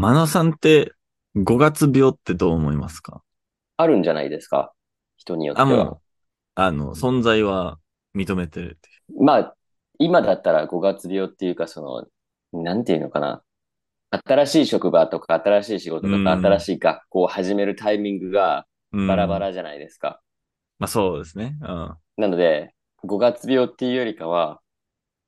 マナさんって5月病ってどう思いますか？あるんじゃないですか？人によってあ、は。もう、あの、存在は認めてるっていまあ、今だったら5月病っていうか、その、なんていうのかな？新しい職場とか、新しい仕事とうんか、新しい学校を始めるタイミングがう。うんバラバ。ラじゃないですか。まあそうですね。うん。なので、5月病っていうよりかは、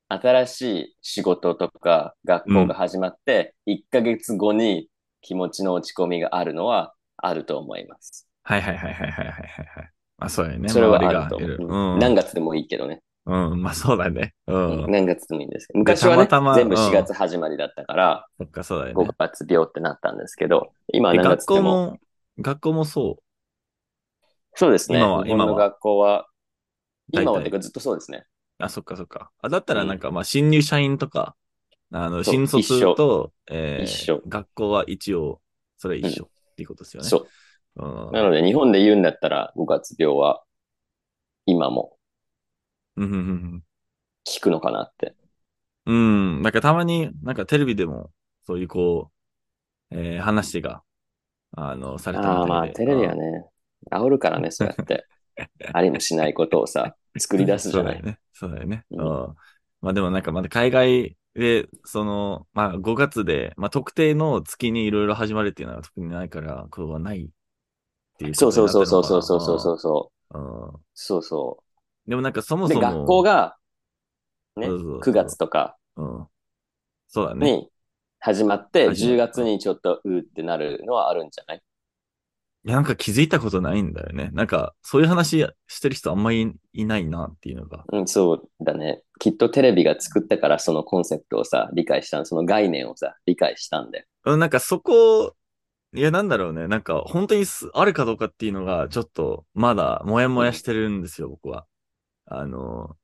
新しい仕事とか学校が始まって、1ヶ月後に気持ちの落ち込みがあるのはあると思います。はいはいはいはいはいはいはい。まあそうやね。それはあると思う。何月でもいいけどね。うん。まあそうだね。ううんん。何月でもいいんですけど。昔はね、全部うん4月始まりだったから、そっか、そうだよ5ね。月病ってなったんですけど、今は何月でも。校も、学校もそそうですね。今は今は学校は、今はてかずっとそうですね。う。あ、そっかそっか。あ、だったらなんか、まあ新入社員とか、あの、そう新卒と、えー一緒学校は一応、それ一緒っていうことですよね。そう。うん。なので、日本で言うんだったら5月病は、今もうんうんうん効くのかなって。うん。うん。なんかたまに、なんかテレビでも、そういうこう、えー話が、あの、されたみたいで。ああ、まあ、テレビはね、煽るからね、そうやって。ありもしないことをさ、作り出すじゃない。そうだよね。そうだよね。ううんん。まあでもなんかまだ海外で、その、まあ5月で、まあ特定の月にいろいろ始まるっていうのは特にないから、これはないっていうそうそう。そうそうそうそうそうそう。うん。そうそでもなんかそもそも。学校が、ね、そうそうそう9月とかうん。そうだね。に始まって、始まる10月にちょっとうーってなるのはあるんじゃない？いや、なんか気づいたことないんだよね。なんか、そういう話してる人あんまりいないなっていうのが。うん、そうだね。きっとテレビが作ったからそのコンセプトをさ、理解したその概念をさ、理解したんで。うんなんかそこ、いや、なんだろうね。なんか、本当にすあるかどうかっていうのが、ちょっと、まだ、もやもやしてるんですよ、僕は。あの、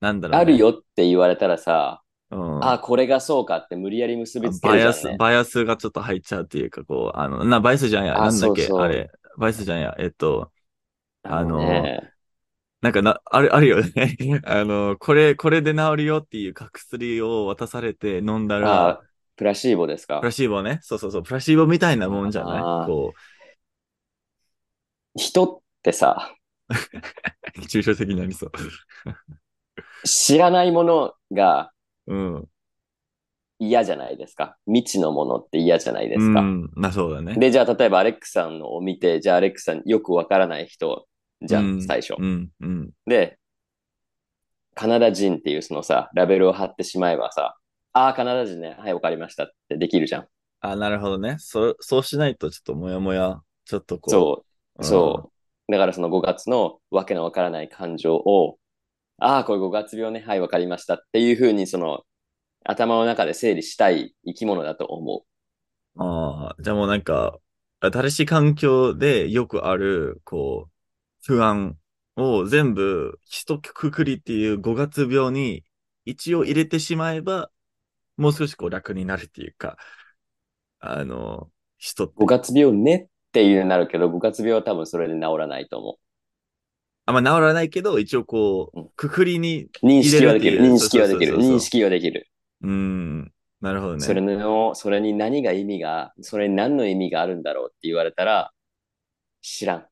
なんだろう、ね。ある。よって言われたらさ、うん。あ、これがそうかって無理やり結びつけバイアス。バイアスがちょっと入っちゃうっていうか、こう、あの、な、バイアスじゃんや。あなんだっけ、あれ。バイアスじゃんや。えっと、あのねなんかな、ある、あるよね。あの、これ、これで治るよっていう薬を渡されて飲んだら、あ、プラシーボですか？プラシーボね。そうそうそう、プラシーボみたいなもんじゃない？こ人ってさ、う、抽象的になりそう。知らないものがうん。嫌じゃないですか。未知のものって嫌じゃないですか。うん。な、そうだね。で、じゃあ例えばアレックさんのを見て、じゃあアレックさんよくわからない人じゃん、うん最初。うん、うん。で、カナダ人っていうそのさ、ラベルを貼ってしまえばさ、ああ、カナダ人ね。はい、わかりましたってできるじゃん。あ、なるほどね。そう、そうしないとちょっともやもや、ちょっとこう。そう、うんそう。だからその5月のわけのわからない感情を、ああ、これ5月病ね。はい、わかりましたっていうふうにその、頭の中で整理したい生き物だと思ああ、じゃあもうなんか、新しい環境でよくある、こう、不安を全部一括りっていう5月病に一応入れてしまえば、もう少しこう楽になるっていうか、あの、人ってう。5月病ねっていうになるけど、5月病は多分それで治らないと思あんま治らないけど、一応こうくくりに、う。認識はできる。認識はできる。認識はできる。うん、なるほどね。それの、それに何が意味が、それに何の意味があるんだろうって言われたら、知らん。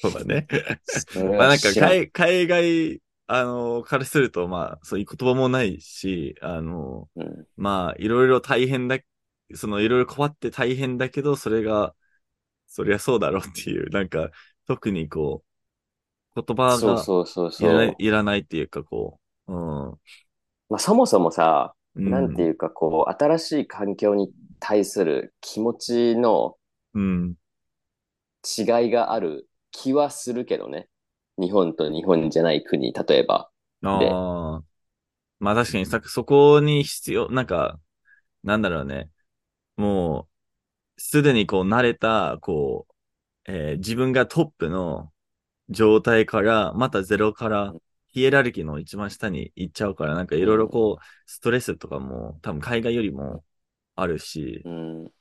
そうだね。まあなんか。海、海外、あの、からすると、まあ、そういう言葉もないし、あの、うんまあ、いろいろ大変だ、そのいろいろ変わって大変だけど、それが、そりゃそうだろうっていう、なんか、特にこう、言葉がそうそうそういそう。らないいらないっていうか、こう、うん。まあ、そもそもさ、うんなんていうかこう、新しい環境に対する気持ちのうん。違いがある気はするけどね。日本と日本じゃない国、例えば。でああ。まあ確かにさ、そこに必要、なんか、なんだろうね。もう、すでにこう慣れた、こう、えー自分がトップの状態から、またゼロから、ヒエラルキーの一番下に行っちゃうから、なんかいろいろこう、ストレスとかも、多分海外よりもあるしう、ん。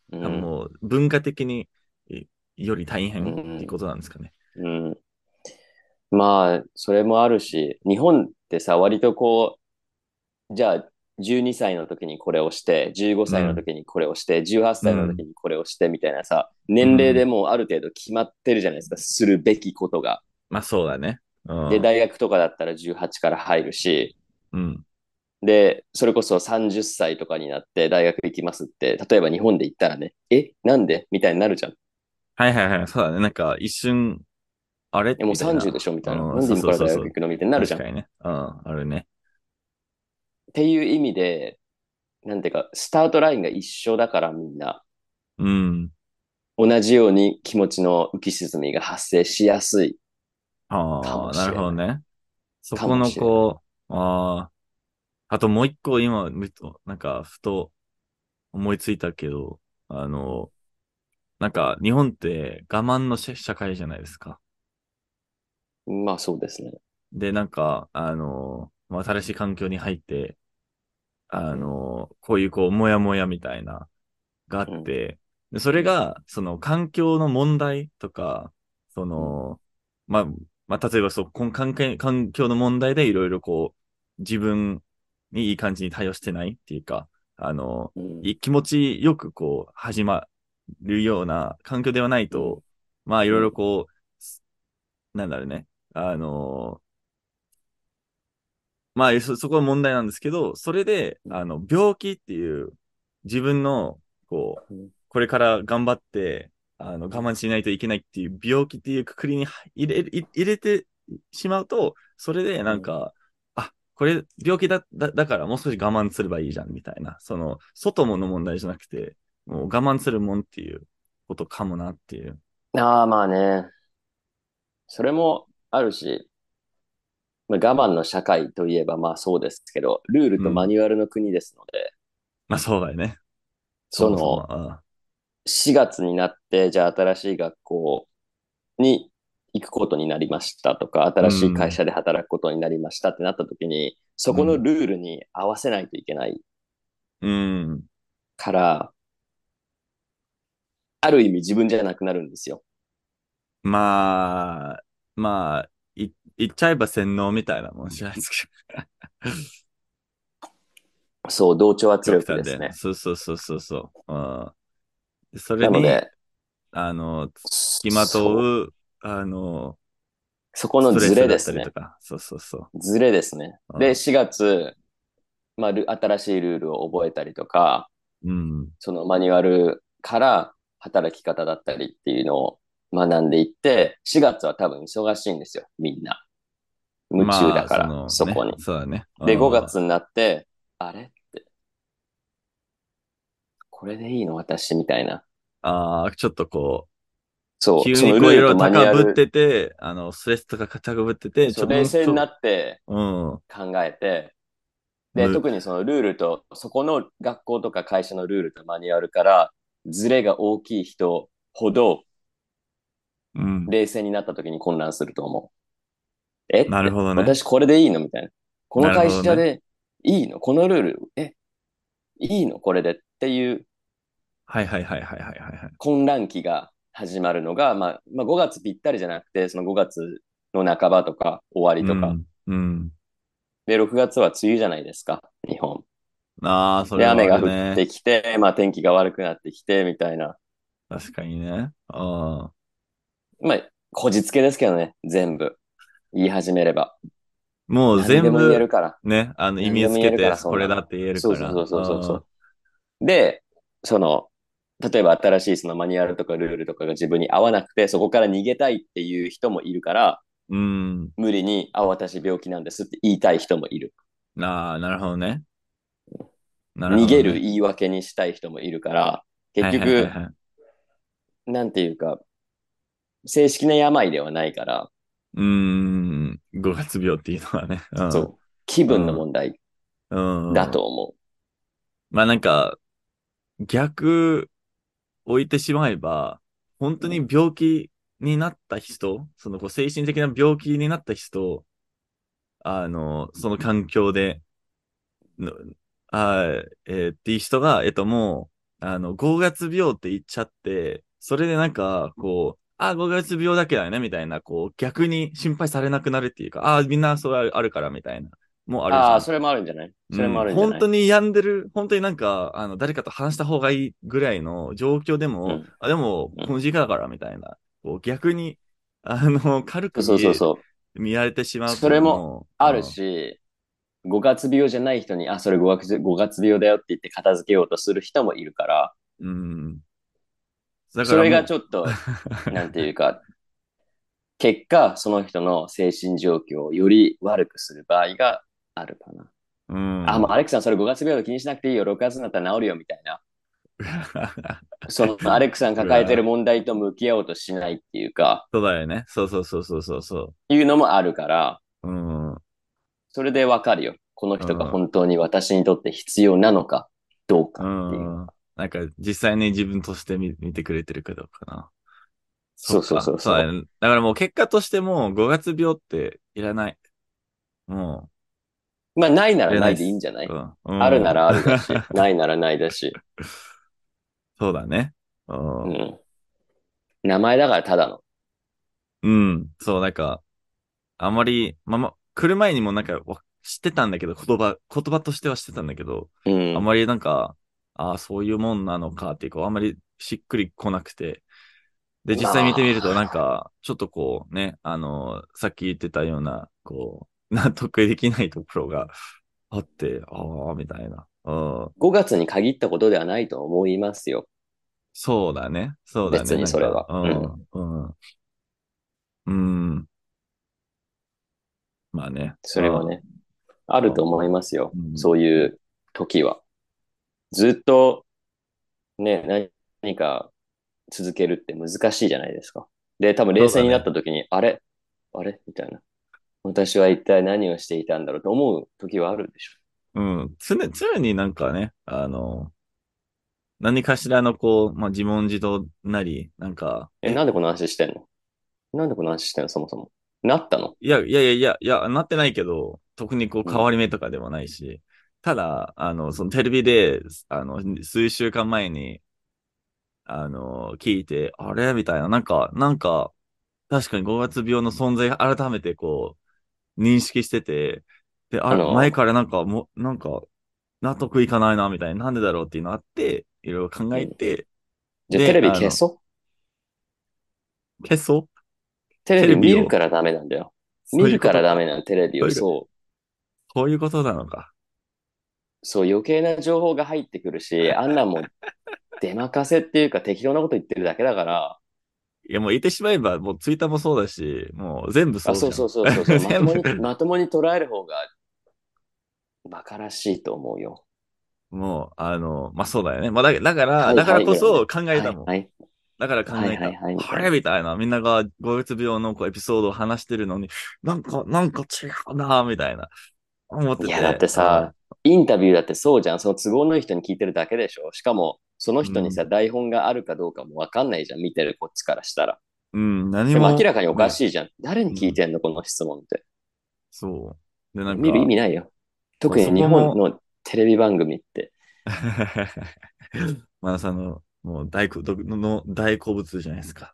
もう文化的にいより大変っていうことなんですかね。うん。まあ、それもあるし、日本ってさ、割とこう、じゃあ、12歳の時にこれをして、15歳の時にこれをして、18歳の時にこれをしてみたいなさ、年齢でもうある程度決まってるじゃないですか、するべきことが。まあそうだね。うん。で、大学とかだったら18から入るし、うん。で、それこそ30歳とかになって大学行きますって、例えば日本で言ったらね、え、なんで？みたいになるじゃん。はいはいはい。そうだね。なんか一瞬、あれ？え、もうみたいな30でしょみたいな。うんなんで今から大学行くの？みたいになるじゃん。っ確かにね。うん。あるね。ていう意味で、なんていうか、スタートラインが一緒だからみんな、うん。同じように気持ちの浮き沈みが発生しやすい。かああ、なるほどね。そこのこう、ああ。あともう一個今、むとなんか、ふと思いついたけど、あの、なんか、日本って我慢の社社会じゃないですか。まあそうですね。で、なんか、あの、まあ新しい環境に入って、あの、こういうこう、もやもやみたいな、があって、でそれが、その環境の問題とか、その、まあ、まあ、例えばそう、この環境環境の問題でいろいろこう、自分にいい感じに対応してないっていうか、あの、うん。い気持ちよくこう、始まるような環境ではないと、まあ、いろいろこう、すなんだろうね、あの、まあ、そ、そこは問題なんですけど、それで、あの、病気っていう、自分の、こううん、これから頑張って、あの、我慢しないといけないっていう病気っていうくくりに入れ、入入れてしまうと、それでなんか、あ、これ病気だ、だ、だからもう少し我慢すればいいじゃん、みたいな。その、外もの問題じゃなくて、もう我慢するもんっていうことかもなっていう。ああ、まあね。それもあるし、まあ、我慢の社会といえばまあそうですけど、ルールとマニュアルの国ですので、まあそうだよね。そのもあ4月になって、じゃあ新しい学校に行くことになりましたとか、新しい会社で働くことになりましたってなった時に、そこのルールに合わせないといけないうん。から、ある意味自分じゃなくなるんですよ。まあ、まあ、い、言っちゃえば洗脳みたいなもんじゃないですけそう、同調圧ど。力ですね。そうそうそうそうそう。うん。でそれに、あの、付きまとう、あの、そこのズレレですね。そうそうそう。ズレですね。うんで、4月、まあ、ル新しいルールを覚えたりとか、うん。そのマニュアルから働き方だったりっていうのを学んでいって、4月は多分忙しいんですよ、みんな。夢中だから、まあそこにね。そうだね。で、うん5月になって、あれって。これでいいの？私みたいな。ああ、ちょっとこう、そう、急にこういろいろ高ぶってて、あの、ストレスとか高ぶってて、そう冷静になっってうん。考えて、で、む特にそのルールと、そこの学校とか会社のルールとマニュアルから、ズレが大きい人ほど、うん。冷静になった時に混乱すると思う。え？なるほどね私これでいいの？みたいな。この会社でいいの？このルール、え？いいの？これでっていうはいはいはいはいはいはいはい。混乱期が始まるのが、まあ、まあ5月ぴったりじゃなくて、その5月の半ばとか終わりとか。うん。うん。で、6月は梅雨じゃないですか、日本。ああ、それで、はあ雨が降。ってきて、まあ天気が悪くなってきて、みたいな。確かにね。ああ。まあ、こじつけですけどね、全部。言い始めれば。もう全何でも言える部、から。ね、あの、意味何でも言えつけてこれだって言えるから。そうそうそうそうそう。で、その、例えば新しいそのマニュアルとかルールとかが自分に合わなくて、そこから逃げたいっていう人もいるから、うん。無理に、あ、私病気なんですって言いたい人もいる。うん。ああ、なるほどね。どね逃げる言い訳にしたい人もいるから、結局、はいはいはいはいなんていうか、正式な病ではないから、うーん。5月病っていうのはね。うん。そう、気分の問題うん。だと思まあなんか、逆置いてしまえば、本当に病気になった人、そのこう精神的な病気になった人、あの、その環境で、のあーえーっていう人が、えっともう、あの、5月病って言っちゃって、それでなんか、こう、あ、5月病だけだよね、みたいな、こう、逆に心配されなくなるっていうか、あ、みんなそれあるあるから、みたいな。もある。ああ、それもあるんじゃない？それもあるんじゃない、本当に病んでる、本当になんか、あの、誰かと話した方がいいぐらいの状況でも、うんあ、でも、うんこの時間だから、みたいな。こう逆に、あの、軽く見そうそうそう。見られてしまうそれももある、し、5月病じゃない人に、あ、それ5月 ,5 月病だよって言って片付けようとする人もいるから、うん。それがちょっと、なんていうか、結果、その人の精神状況をより悪くする場合があるかな。と、うん。あ、もうアレックさん、それ5月病気にしなくていいよ。6月になったら治るよ、みたいな。そのアレックさん抱えてる問題と向き合おうとしないっていうか、そうだよね。そうそうそうそうそうそいうのもあるから、う。うん。それでわかるよ。この人が本当に私にとって必要なのかどうかうっていう。ん。なんか、実際に自分として見見てくれてるかどうかな。そうそうそうそうだねだからもう結果としても5月病っていらない。もまあ、ないなう、らないでいいんじゃない、うんうんあるならあるだし、ないならないだし。そうだね。う。うんん。名前だからただの。うん。そう、なんか、あんまり、まあま、来る前にもなんかわ知ってたんだけど、言葉、言葉としては知ってたんだけど、うん。あんまりなんか、ああ、そういうもんなのかっていうか、あんまりしっくりこなくて。で、実際見てみると、まあなんか、ちょっとこうね、あの、さっき言ってたような、こう、納得できないところがあって、ああ、みたいな。うん。5月に限ったことではないと思いますよ。そうだね。そうだね。別にそれはうん。うん。うん。まあね。それはね、あると思いますよ。うんそういう時は。ずっと、ね、何か続けるって難しいじゃないですか。で、多分冷静になった時に、あれ？あれ？みたいな。私は一体何をしていたんだろうと思う時はあるでしょ。う。ん。常、常になんかね、あの、何かしらのこう、まあ、自問自答なり、なんか、え、なんでこの話してんの？なんでこの話してんの？そもそも。なったの？いや、いやいやいや、いや、なってないけど、特にこううん。変わり目とかでもないし、ただ、あの、そのテレビで、あの、数週間前に、あの、聞いて、あれ？みたいな、なんか、なんか、確かに5月病の存在が改めてこう、認識してて、で、あ前からなんか、もう、なんか、納得いかないな、みたいな、なんでだろうっていうのあって、いろいろ考えて、でじゃあテレビ消そう？消そう？テレビ見るからダメなんだよ。見るからダメなの、テレビを。そういうそう。こういうことなのか。そう、余計な情報が入ってくるし、あんなんもう、出任せっていうか適当なこと言ってるだけだから、いや、もう言ってしまえば、もうツイッターもそうだし、もう全部そうあ。そうそうそうそうそう、まともに、全部まともに捉える方が、馬鹿らしいと思うよ。もう、あの、まあ、そうだよね。まあ、だだから、はいだからこはいそ考えたもん。はい、はい。だから考えた。はいはいはいあれみたいな。みんなが5月病のこうエピソードを話してるのに、なんか、なんか違うなみたいな。思ってて。いや、だってさ、インタビューだってそうじゃん。その都合のいい人に聞いてるだけでしょ。しかも、その人にさ、台本があるかどうかもわかんないじゃん。見てるこっちからしたら。うん、何でも。も明らかにおかい。しいじゃん。誰に聞いてんの、この質問って。そう。で、なんか。見る意味ないよ。特に日本のテレビ番組って。まあ、その、もう大好物の大好物じゃないですか。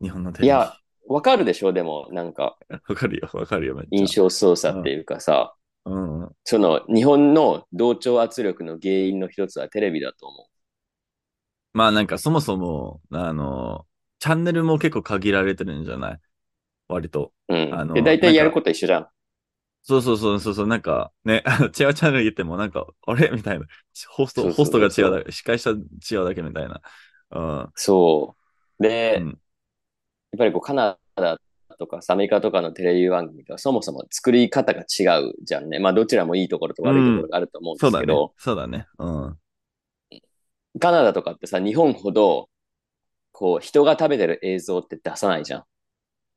日本のテレビ。いや、わかるでしょでも、なんか、わかるよ、わかるよ。印象操作っていうかさ、うんうん。その、日本の同調圧力の原因の一つはテレビだと思まあなんかそもそも、あの、チャンネルも結構限られてるんじゃない？割と。う。うん。あので、大体やること一緒じゃん。そうそうそうそうそう、なんかね、違 うチャンネル言ってもなんか、あれ？みたいな。ホスト、そうそうホストがそう違うだけ、司会者違うだけみたいな。うん。そう。で、うんやっぱりこう、カナダとかアメリカとかのテレビ番組とはそもそも作り方が違うじゃんね。まあ、どちらもいいところと悪いところがあると思うんそうだねですけど、。そうだね。うん。カナダとかってさ、日本ほど、こう、人が食べてる映像って出さないじゃん。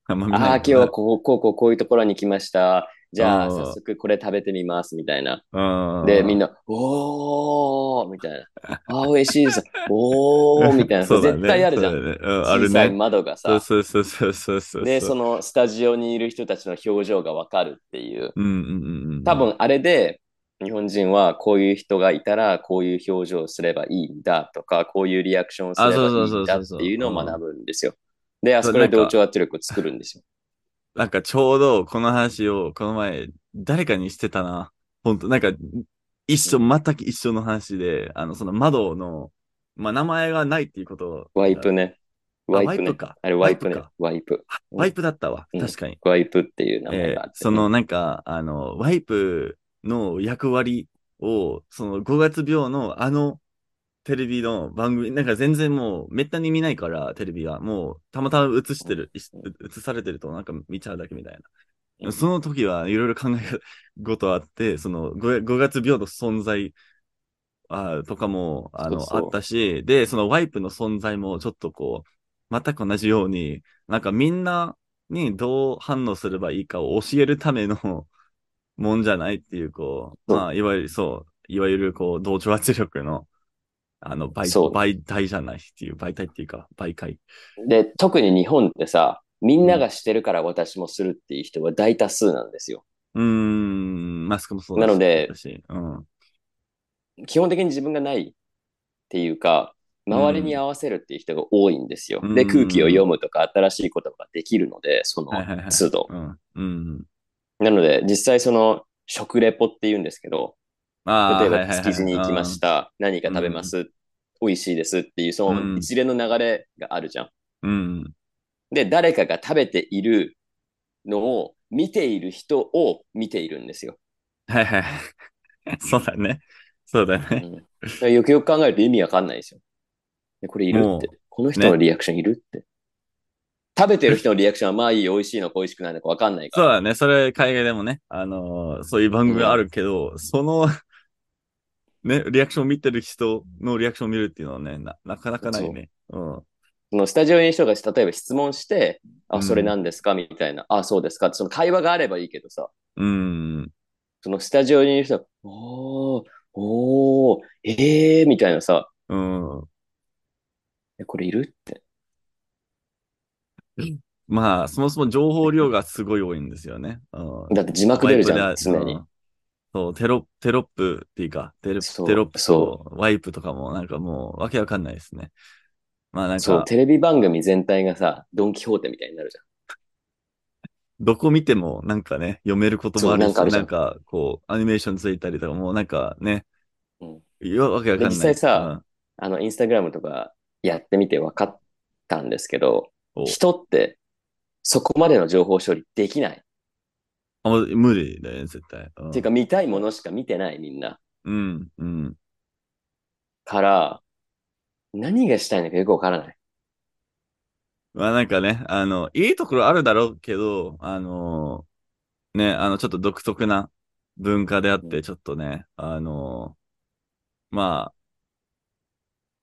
あんま見ああ、ない今日はこう、こう、こう、こういうところに来ました。じゃあ、うん早速これ食べてみます、みたいな。うん。で、みんな、おーみたいな。あー、美味しいです。おー みたいな。絶対あるじゃん。ある小さいね。窓がさ。そうそうそうそう。で、そのスタジオにいる人たちの表情がわかるっていう。うんうんうんうん。多分あれで、日本人はこういう人がいたらこういう表情をすればいいんだとか、こういうリアクションをすればいいんだっていうのを学ぶんですよ。で、あそこで同調圧力を作るんですよ。なんかちょうどこの話をこの前誰かにしてたな。本当なんか一緒、全く一緒の話で、あの、その窓の、まあ、名前がないっていうことを。ワイプね。ワイプね。かあれワイプねワイプか。ワイプ。ワイプだったわ。うん確かに。ワイプっていう名前えがあってそのなんか、あの、ワイプの役割を、その5月病のあのテレビの番組、なんか全然もうめったに見ないから、テレビが。もうたまたま映してる、い映されてるとなんか見ちゃうだけみたいな。うんその時はいろいろ考え事あって、その 5, 5月病の存在あとかもあのあったし、で、そのワイプの存在もちょっとこう、全く同じように、なんかみんなにどう反応すればいいかを教えるためのもんじゃないっていう、こう、まあ、いわゆる、そう、いわゆる、こう、同調圧力の、あの、媒媒体じゃないっていう、媒体っていうか、媒介。で、特に日本ってさ、みんながしてるから私もするっていう人が大多数なんですよ。うーん、マスクもそうだしなのでうん。基本的に自分がないっていうか、周りに合わせるっていう人が多いんですよ。うんで、空気を読むとか新しい言葉ができるので、その都度。うん。うん。なので、実際その食レポって言うんですけど、例えばはいはいはい築地に行きまし。た。何か食べます、美味しいですっていう、その一連の流れがあるじゃん。うん。で、誰かが食べているのを見ている人を見ているんですよ。はいはい。そうだね。そうだね。うん、よくよく考えると意味わかんないですよ。でこれいるって。この人のリアクションいるって。食べてる人のリアクションはまあいい、美味しいのか美味しくないのかわかんないから。そうだね。それ、海外でもね、あのーそういう番組あるけど、その、ね、リアクションを見てる人のリアクションを見るっていうのはね、ななかなかないね。うん。そのスタジオにいる人が例えば質問して、あ、うんそれ何ですか？みたいな。あ、そうですかその会話があればいいけどさ、うん。そのスタジオにいる人が、おー、おー、えー、みたいなさ、うん。えこれいる？って。まあ、そもそも情報量がすごい多いんですよね。うん。だって字幕出るじゃん、常にう。んそう、テロ、テロップっていうか、テロテロップそとワイプとかもなんかもうわけわかんないですね。まあなんそう、か、テレビ番組全体がさ、ドンキホーテみたいになるじゃん。どこ見てもなんかね、読めることもあるし、なんかこう、アニメーションついたりとかもうなんかね、うんいや、わけわかんない。で実際さあの、インスタグラムとかやってみて分かったんですけど、人ってそこまでの情報処理できない。あ無理だよね、絶対。うん、っていうか見たいものしか見てないみんな。うん、うん。から、何がしたいのかよくわからない。まあなんかね、あの、いいところあるだろうけど、あのね、あの、ちょっと独特な文化であって、うんちょっとね、あのまあ、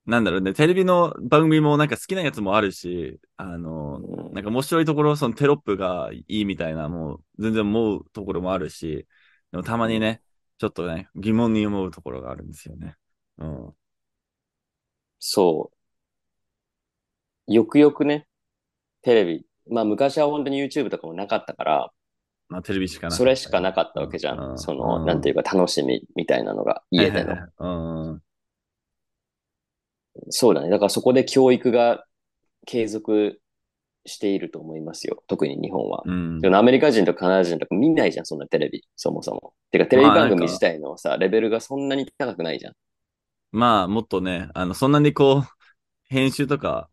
なんだろうね、テレビの番組もなんか好きなやつもあるし、あのうんなんか面白いところ、そのテロップがいいみたいな、もう全然思うところもあるし、でもたまにね、ちょっとね、疑問に思うところがあるんですよね。うん。そう。よくよくね、テレビ。まあ昔は本当に YouTube とかもなかったから、まあテレビしかなそれしかなかったわけじゃ。うんんその、うんなんていうか楽しみみたいなのが、家での。うん。そうだね。だからそこで教育が継続していると思いますよ。特に日本は。うん。でもアメリカ人とカナダ人とか見ないじゃん、そんなテレビ、そもそも。てか、テレビ番組自体のさ、レベルがそんなに高くないじゃん。まあ、もっとね、あの、そんなにこう、編集とか、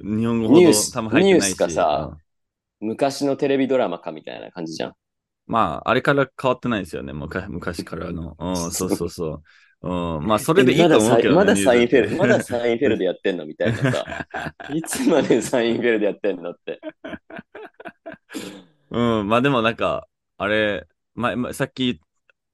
日本語ほどニュース多分入ってないし。ニュースがさうん昔のテレビドラマかみたいな感じじゃん。まあ、あれから変わってないですよね。昔昔からの。うん、そうそうそう。うん、まあ、それでいいと思うけどね。まだサインフェル まだサインフェルドやってんのみたいなさ。いつまでサインフェルドやってんのって。うん、まあでもなんか、あれ、ままさっき、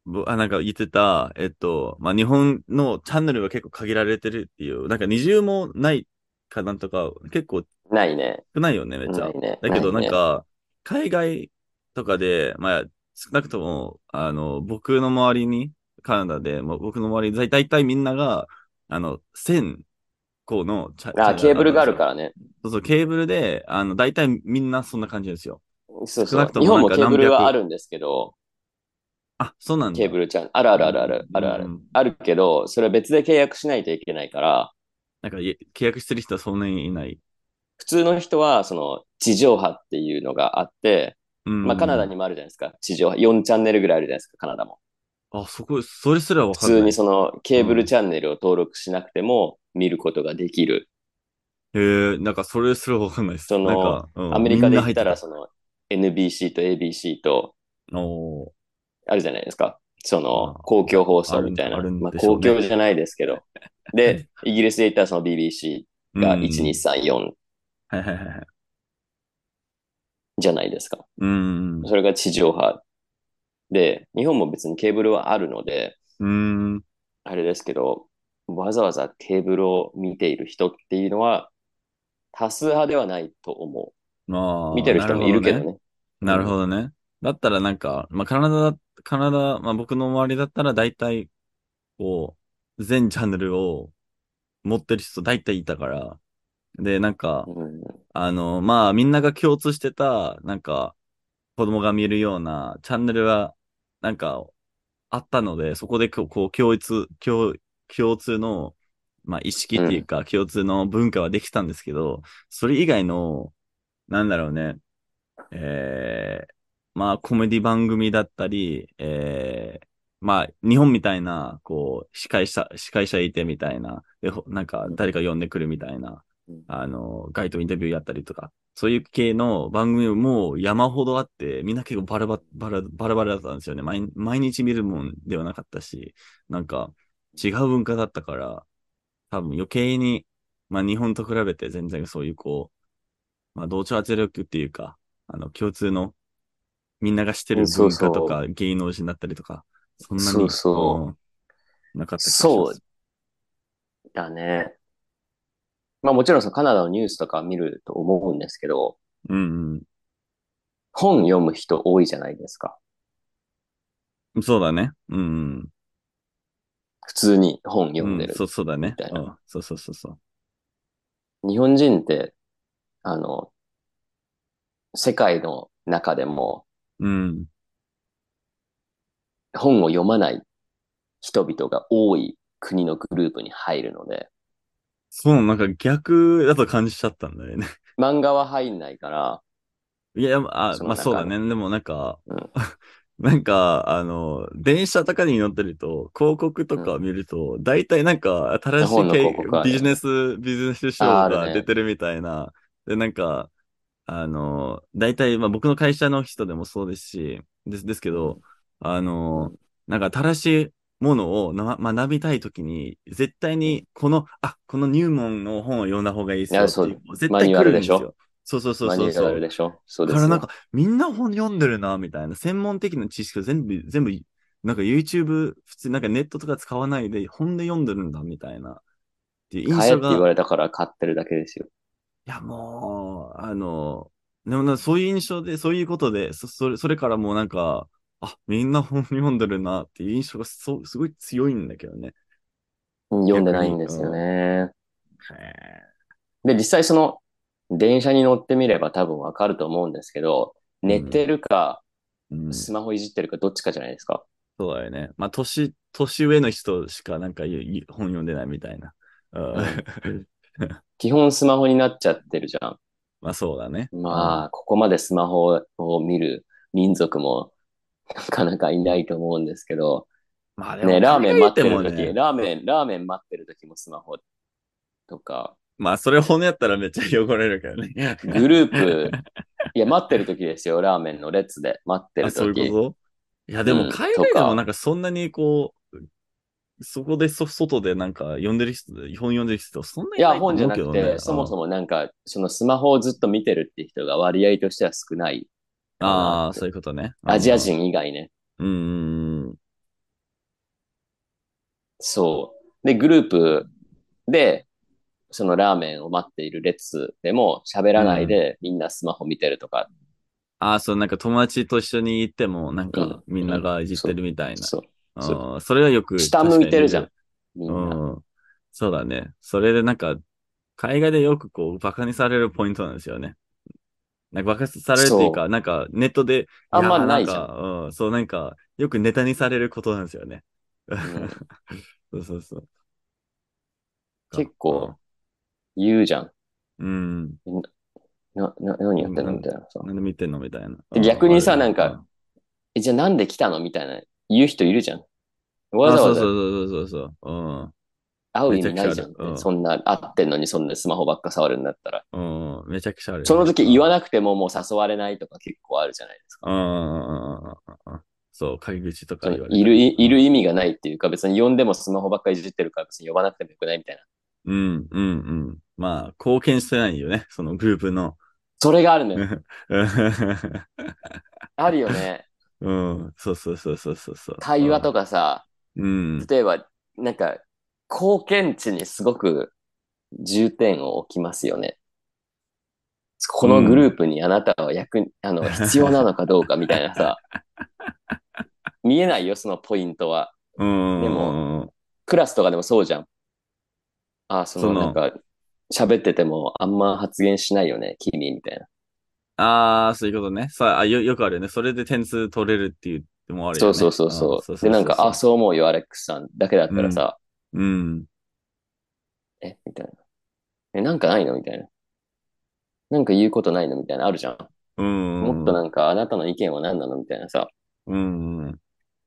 ぼあなんか言ってた、えっと、まあ日本のチャンネルは結構限られてるっていう、なんか二重もないかなんとか、結構ないね。少ないよね、めっちゃね。だけどなんか、海外とかで、まあ、少なくとも、あの、僕の周りに、カナダで、もう僕の周り、だいだいたいみんなが、あの、1000個のチャあ、ケーブルがあるら。からね。そうそう、ケーブルで、あの、だいたいみんなそんな感じですよ。そうそう少なく。とも日本もケーブルはあるんですけど、あ、そうなんだ。ケーブルちゃん、あるあるあるある、あるあるうん。あるけど、それは別で契約しないといけないから、なんか、い契約してる人はそんなにいない。普通の人は、その、地上波っていうのがあって、うん。まあカナダにもあるじゃないですか。地上波4チャンネルぐらいあるじゃないですか、カナダも。あ、そこ、それすらわ普かんない。通にそのケーブルチャンネルを登録しなくても見ることができる。へえ、なんかそれすらわかんないです。そのなんか、うんアメリカで言ったらその NBC と ABC とあるじゃないですか。そのあ公共放送みたいな。あるんあるんまあでしょうね公共じゃないですけど。で、イギリスで言ったらその BBC がうん1234はいはいはいはい。じゃないですか。うん。それが地上波で、日本も別にケーブルはあるので、うん。あれですけど、わざわざケーブルを見ている人っていうのは多数派ではないと思まう。あ、見てる人もいるけどね。ね。なるほどね。だったらなんか、まあ、カナダだ、カナダ、まあ、僕の周りだったら大体、こう、全チャンネルを持ってる人大体いたから、で、なんか、うんあの、まあ、みんなが共通してた、なんか、子供が見るようなチャンネルが、なんか、あったので、そこでこう、こう共通、共、共通の、まあ、意識っていうか、共通の文化はできたんですけど、それ以外の、なんだろうね、えー、まあ、コメディ番組だったり、えー、まあ、日本みたいな、こう、司会者、司会者いてみたいな、で、ほなんか、誰か呼んでくるみたいな、うんあの、街頭インタビューやったりとか、そういう系の番組も山ほどあって、みんな結構バラババラ、バラバラだったんですよね。毎毎日見るもんではなかったし、なんか違う文化だったから、多分余計に、まあ日本と比べて全然そういうこう、まあ同調圧力っていうか、あの共通のみんなが知ってる文化とか芸能人だったりとか、そんなに、そうそううんなかったそう。だね。まあもちろんそのカナダのニュースとか見ると思うんですけど、うん本読む人多いじゃないですか。うん。そうだね。うんうん。普通に本読んでる。うん、そうそうだね。みたいなうん、そうそうそうそう。日本人って、あの、世界の中でもうん。本を読まない人々が多い国のグループに入るので、そう、なんか逆だと感じちゃったんだよね。漫画は入んないから、いや、あ、そのまあそうだ中ね。でもなんか、うん。なんか、あの、電車とかに乗ってると、広告とか見ると、大体なんか、新しい本の系広告あるビジネス、ビジネス書ああるね。が出てるみたいな。で、なんか、あの、大体、まあ僕の会社の人でもそうですし、です、ですけど、あの、なんか新しいものをな学びたいときに、絶対にこの、あ、この入門の本を読んだ方がいいですよっていううマ絶対来るんですよ。そうそうそうそうそう。でしょ？そうですよ。からなんか、みんな本読んでるな、みたいな。専門的な知識を全部、全部、なんか YouTube、普通なんかネットとか使わないで本で読んでるんだ、みたいな。っていう印象が。買えって言わいれたから買ってるだけですよ。や、もう、あの、でもなそういう印象で、そういうことで、そそれそれからもうなんか、あ、みんな本読んでるなっていう印象がそうすごい強いんだけどね。うん読んでないんですよね。へで、実際その、電車に乗ってみれば多分わかると思うんですけど、寝てるか、ーうん、スマホいじってるかどっちかじゃないですか。そうだよね。まあ、年、年上の人しかなんかゆゆ本読んでないみたいな。うん 基本スマホになっちゃってるじゃん。まあそうだね。まあ、ここまでスマホを見る民族もなかなかいないと思うんですけど、まあでもね、ラーメン待ってる時、もねラーメン、ラーメン待ってる時もスマホとか、まあそれ骨やったらめっちゃ汚れるからね。グループ、いや、待ってる時ですよ、ラーメンの列で。待ってるあ、そういう時。こと？いやでもうん海外でとか。もなんかそんなにこう、そこでそ外でなんか読んでる人、本読んでる人そんないにや、いと本じゃなくて、そもそもなんか、そのスマホをずっと見てるっていう人が割合としては少ない。ああ、そういうことね。アジア人以外ね。うん。うん。そう。で、グループで、そのラーメンを待っている列でも喋らないでみんなスマホ見てるとか、ああ、そう、なんか友達と一緒に行っても、なんかうんみんながいじってるみたいな。そう。それはよく。下向いてるじゃんうん。そうだね。それでなんか、海外でよくこう、バカにされるポイントなんですよね。なんかバカにされるっていうか、そなんかネットで、あんまやないじゃんうん、そうなんか、よくネタにされることなんですよね。うん そうそうそう。結構言うじゃん。うん。な、な、何やってんの？みたいなさ。なんで見てんの？みたいな。で逆にさうんなんか、え、じゃあなんで来たの？みたいな言う人いるじゃん。あわざわざそうそうそうそうそうそう。会う意味ないじゃんうんそんな会ってんのにそんなスマホばっか触るんだったら。うん。うん。めちゃくちゃある。その時言わい。なくてももう誘われないとか結構あるじゃないですか。うん。そう、陰口とかそ言われいる、いいる意味がないっていうか別に呼んでもスマホばっかりいじってるから別に呼ばなくてもよくないみたいな。うん、うん、うん。まあ、貢献してないよね、そのグループの。それがあるのよ。あるよね。うん、そうそうそうそうそうそう。会話とかさ、うん、例えば、なんか、貢献値にすごく重点を置きますよね。このグループにあなたは役に、あの、必要なのかどうかみたいなさ、見えないよ、そのポイントは。うん。でも、クラスとかでもそうじゃん。あ、その、そのなんか、喋っててもあんま発言しないよね、君、みたいな。ああ、そういうことね。さあ、あよ、よくあるよね。それで点数取れるっていうのもあるよね。そうそうそうそう。で、なんか、あ、そう思うよ、アレックスさん。だけだったらさ、うん。え、みたいな。え、なんかないの？みたいな。なんか言うことないの？みたいな、あるじゃん。うん。もっとなんか、あなたの意見は何なの？みたいなさ。うん。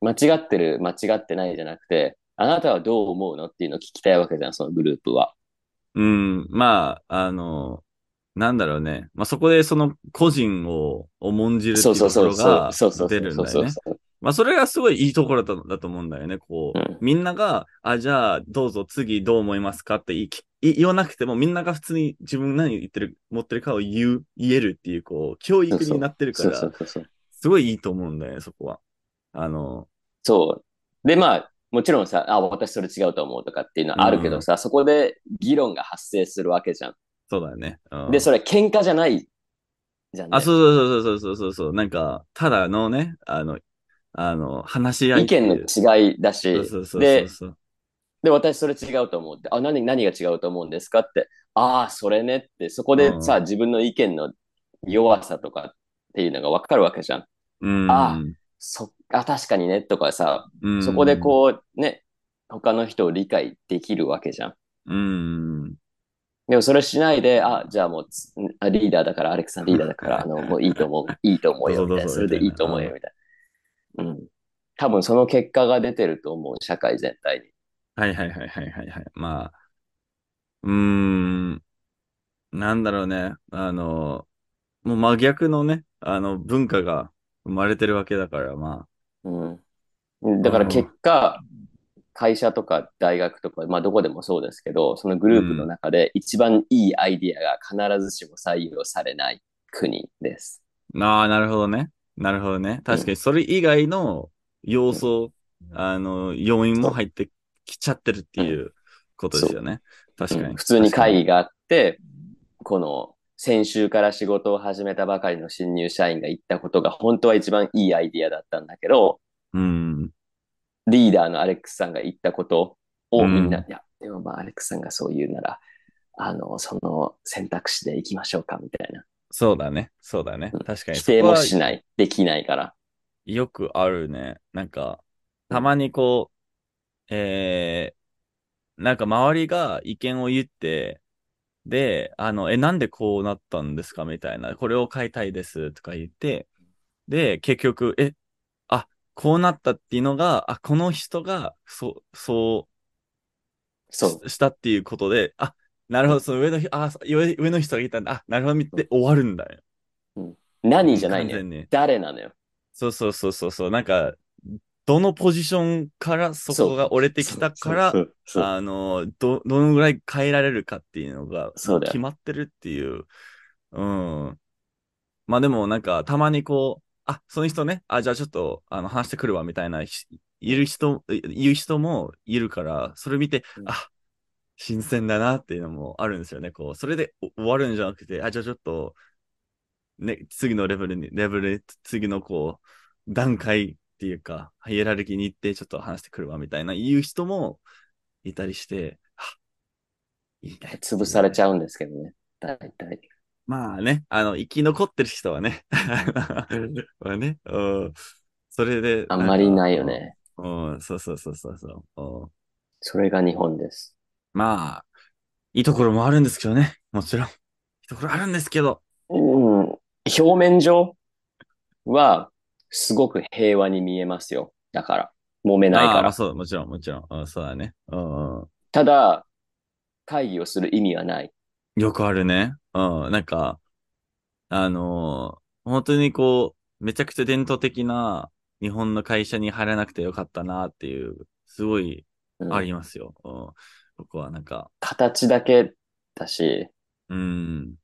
間違ってる、間違ってないじゃなくて、あなたはどう思うの？っていうのを聞きたいわけじゃん、そのグループは。うん。まあ、あの、なんだろうね。まあ、そこでその個人を重んじるっていうところがそうそうそう出るんだよね。そうまあ、それがすごいいいところだだと思うんだよね。こう、うんみんなが、あ、じゃあ、どうぞ次どう思いますかって言いい言わなくても、みんなが普通に自分何言ってる、持ってるかを言う、言えるっていう、こう、教育になってるかそうら、そうそうそう。すごいいいと思うんだよね、そこは。あの、そう。で、まあ、もちろんさ、あ、私それ違うと思うとかっていうのはあるけどさ、そこで議論が発生するわけじゃん。そうだよね。うんで、それ喧嘩じゃないじゃん、ね。あ、そうそうそうそうそうそう。なんか、ただのね、あの、あの、話し合い意。見の違いだし、そうそうそうで。で、私それ違うと思うって、あ、何、何が違うと思うんですかって、ああ、それねって、そこでさ、うん自分の意見の弱さとかっていうのがわかるわけじゃん。うん。あそ、あ、確かにね、とかさ、うんそこでこう、ね、他の人を理解できるわけじゃん。うん。でもそれしないで、あ、じゃあもうリーダーだから、アレックさんリーダーだから、あの、もういいと思う、いいと思うよ、みたいな。それでいいと思うよ、みたいな。うん。多分その結果が出てると思う、社会全体に。はいはいはいはいはいはい。まあ、うーん、なんだろうね。あの、もう真逆のね、あの、文化が生まれてるわけだから、まうん。だから結果、会社とか大学とか、まあどこでもそうですけど、そのグループの中で一番いいアイディアが必ずしも採用されない国です。あ、ああ、なるほどね。なるほどね。確かにそれ以外の要素、あの、要因も入ってきちゃってるっていうことですよね。確かに。うん普通に会議。議があって、この先週から仕事を始めたばかりの新入社員が言ったことが本当は一番いいアイディアだったんだけど、うん。リーダーのアレックスさんが言ったことをみんな、うんいや、でもまあアレックスさんがそう言うなら、あの、その選択肢で行きましょうか、みたいな。そうだね。そうだねうん。確かに。否定もしない、できないから。よくあるね。なんか、たまにこう、えー、なんか周りが意見を言って、で、あの、え、なんでこうなったんですかみたいな。これを買いたいですとか言って、で、結局、え、あ、こうなったっていうのが、あ、この人が、そう、そうそう。ししたっていうことで、あ、なるほど、その上の人、あ、上上の人が言ったんだ、あ、なるほど、見て終わるんだよ。何じゃないのよ完全。に。誰なのよ。そうそうそうそうそう、なんか、どのポジションからそこが折れてきたからそ、うそうそうあの、ど、どのぐらい変えられるかっていうのが、そうだよ決まってるっていう。うん。まあでもなんか、たまにこう、あ、その人ね、あ、じゃあちょっと、あの、話してくるわ、みたいな、ひいる人、い言う人もいるから、それ見て、うんあ、新鮮だなっていうのもあるんですよね。こう、それでお終わるんじゃなくて、あ、じゃあちょっと、ね、次のレベルに、レベル、次のこう、段階っていうか、ヒエラルキーに行ってちょっと話してくるわ、みたいな言う人もいたりして、あ、いいね。潰されちゃう。んですけどね。大体。まあね、あの、生き残ってる人はね、まあね、うん、それで。あんまりいないよね。うん、そうそうそうそうそう。うんそれが日本です。まあ、いいところもあるんですけどね。もちろん。いいところあるんですけど。う表面上はすごく平和に見えますよ。だから、揉めないああ、まあから。そう、もちろん、もちろん。うん、そうだね。うんうん。ただ、会議をする意味はない。よくあるね。うん。なんか、あのー本当にこう、めちゃくちゃ伝統的な日本の会社に入らなくてよかったなっていう、すごいうんありますよ。うん。僕はなんか、形だけだし、うん。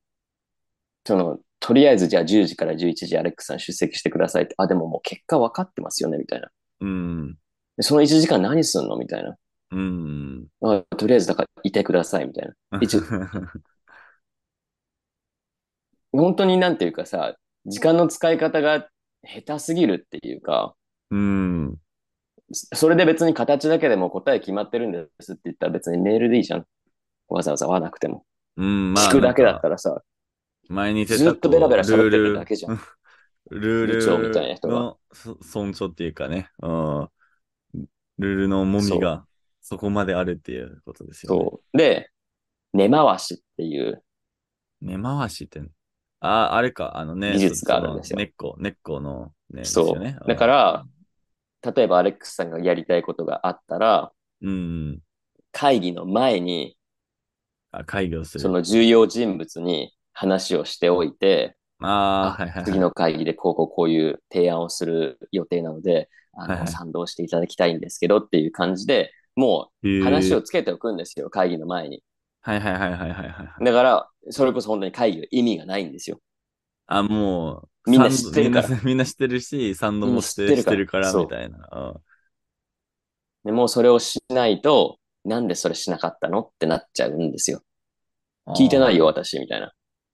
その、とりあえずじゃあ10時から11時アレックスさん出席してくださいって、あ、でももう結果分かってますよね、みたいな。うん。でその1時間何すんの？みたいな。うん。あとりあえずだからいてください、みたいな。一応 本当になんていうかさ、時間の使い方が下手すぎるっていうか、うん。それで別に形だけでも答え決まってるんですって言ったら別にメールでいいじゃん。わざわざ会わなくても。うん。まあ、聞くだけだったらさ、前に言ずっとベラベラ喋ってるだけじゃん。ん。ルー部長みたいな人がルのそ尊重っていうかね。うん。ルールの重みがそこまであるっていうことですよね。そう。で、根回しっていう、根回しって、あ、あれか、あのね。技術があるんですよ根っこ、根っこのね。ですそう。よね。だから、例えばアレックスさんがやりたいことがあったら、うん。会議の前に、あ、会議をする。その重要人物に話をしておいて、ああ、はいはいはい。次の会議でこうこうこういう提案をする予定なので、あの、賛同していただきたいんですけどっていう感じで、もう話をを。つけておくんですよ、会議の前に。はいはいはいはいはいはい。だから、それこそ本当に会議は意味がないんですよ。あ、もう、みんな知ってるからみんな知ってるし、サンドも知ってるからから、みたいな。うんでもうそれをしないと、なんでそれしなかったのってなっちゃうんですよ。聞いてないよ、。私、みたいな。も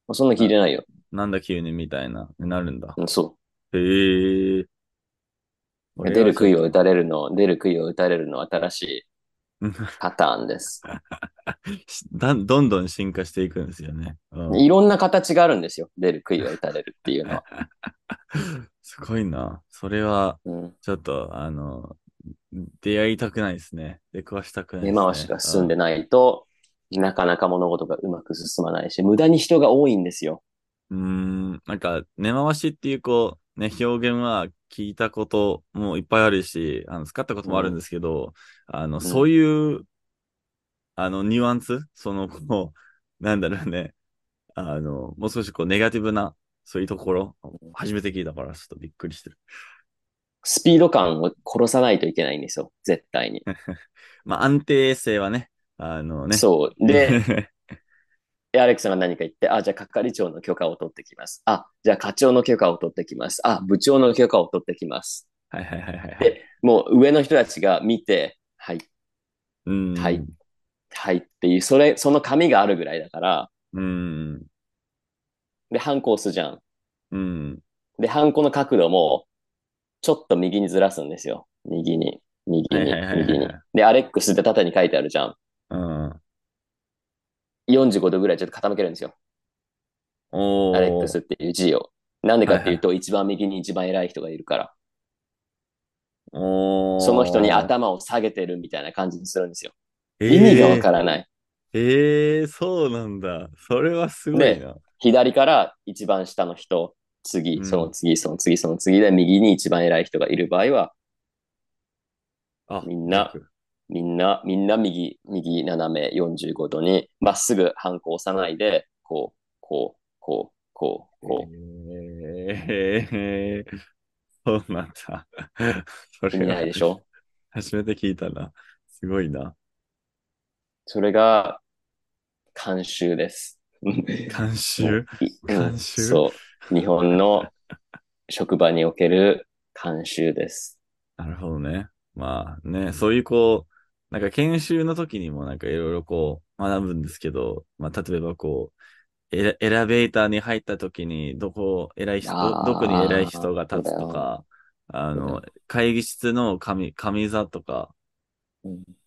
うそんな聞いてないよ。なんだ急にみたいな、なるんだ。うん、そへえ。う。出る杭を打たれるの、出る杭を打たれるの新しいパターンです。だどんどん進化していくんですよね。うんいろんな形があるんですよ。出る杭を打たれるっていうのは。すごいな。それは、うん、ちょっと、あの、出会いたくないですね。出くわしたくないですね。根回しが進んでないと、なかなか物事がうまく進まないし、無駄に人が多いんですよ。うーん、なんか、根回しっていう、こう、ね、表現は聞いたこともいっぱいあるし、あの、使ったこともあるんですけど、あの、んそういう、あの、ニュアンスその、こう、なんだろうね、あの、もう少しこう、ネガティブな、そういうところ、初めて聞いたから、ちょっとびっくりしてる。スピード感を殺さないといけないんですよ。絶対に。まあ、安定性はね、あのね。そう。で、で アレックさんが何か言って、あ、じゃあ係長の許可を取ってきます。あ、じゃあ課長の許可を取ってきます。あ、部長の許可を取ってきます。はいはいはいはいはい。で、もう上の人たちが見て、はい、うん。はいはいっていう、それ、その紙があるぐらいだから、うん。で、ハンコ押すじゃん。うん。で、ハンコの角度も、ちょっと右にずらすんですよ。右に、右に、右に。で、アレックスって縦に書いてあるじゃん。うん。45度ぐらいちょっと傾けるんですよ。アレックスっていう字を。なんでかっていうと、一番右に一番偉い人がいるから。その人に頭を下げてるみたいな感じにするんですよ。えー意味がわからない。ええそうなんだ。それはすごいでな。左から一番下の人、次、うんその次、その次、その次で右に一番偉い人がいる場合は、あみんな逆みんな、みんな右、右斜め45度に、まっすぐハンコを押さないで、こう、こう、こう、こう、こええ そうなんだ。そう。意味ないでしょ？初めて聞いたな。すごいな。それが、慣習です。監修いうん慣習？そう。日本の職場における慣習です。なるほどね。まあね、そういうこう、なんか研修の時にもなんかいろいろこう学ぶんですけど、まあ例えばこう、エレベーターに入った時にどこ、偉い人、どこに偉い人が立つとか、あの、会議室の上、上座とか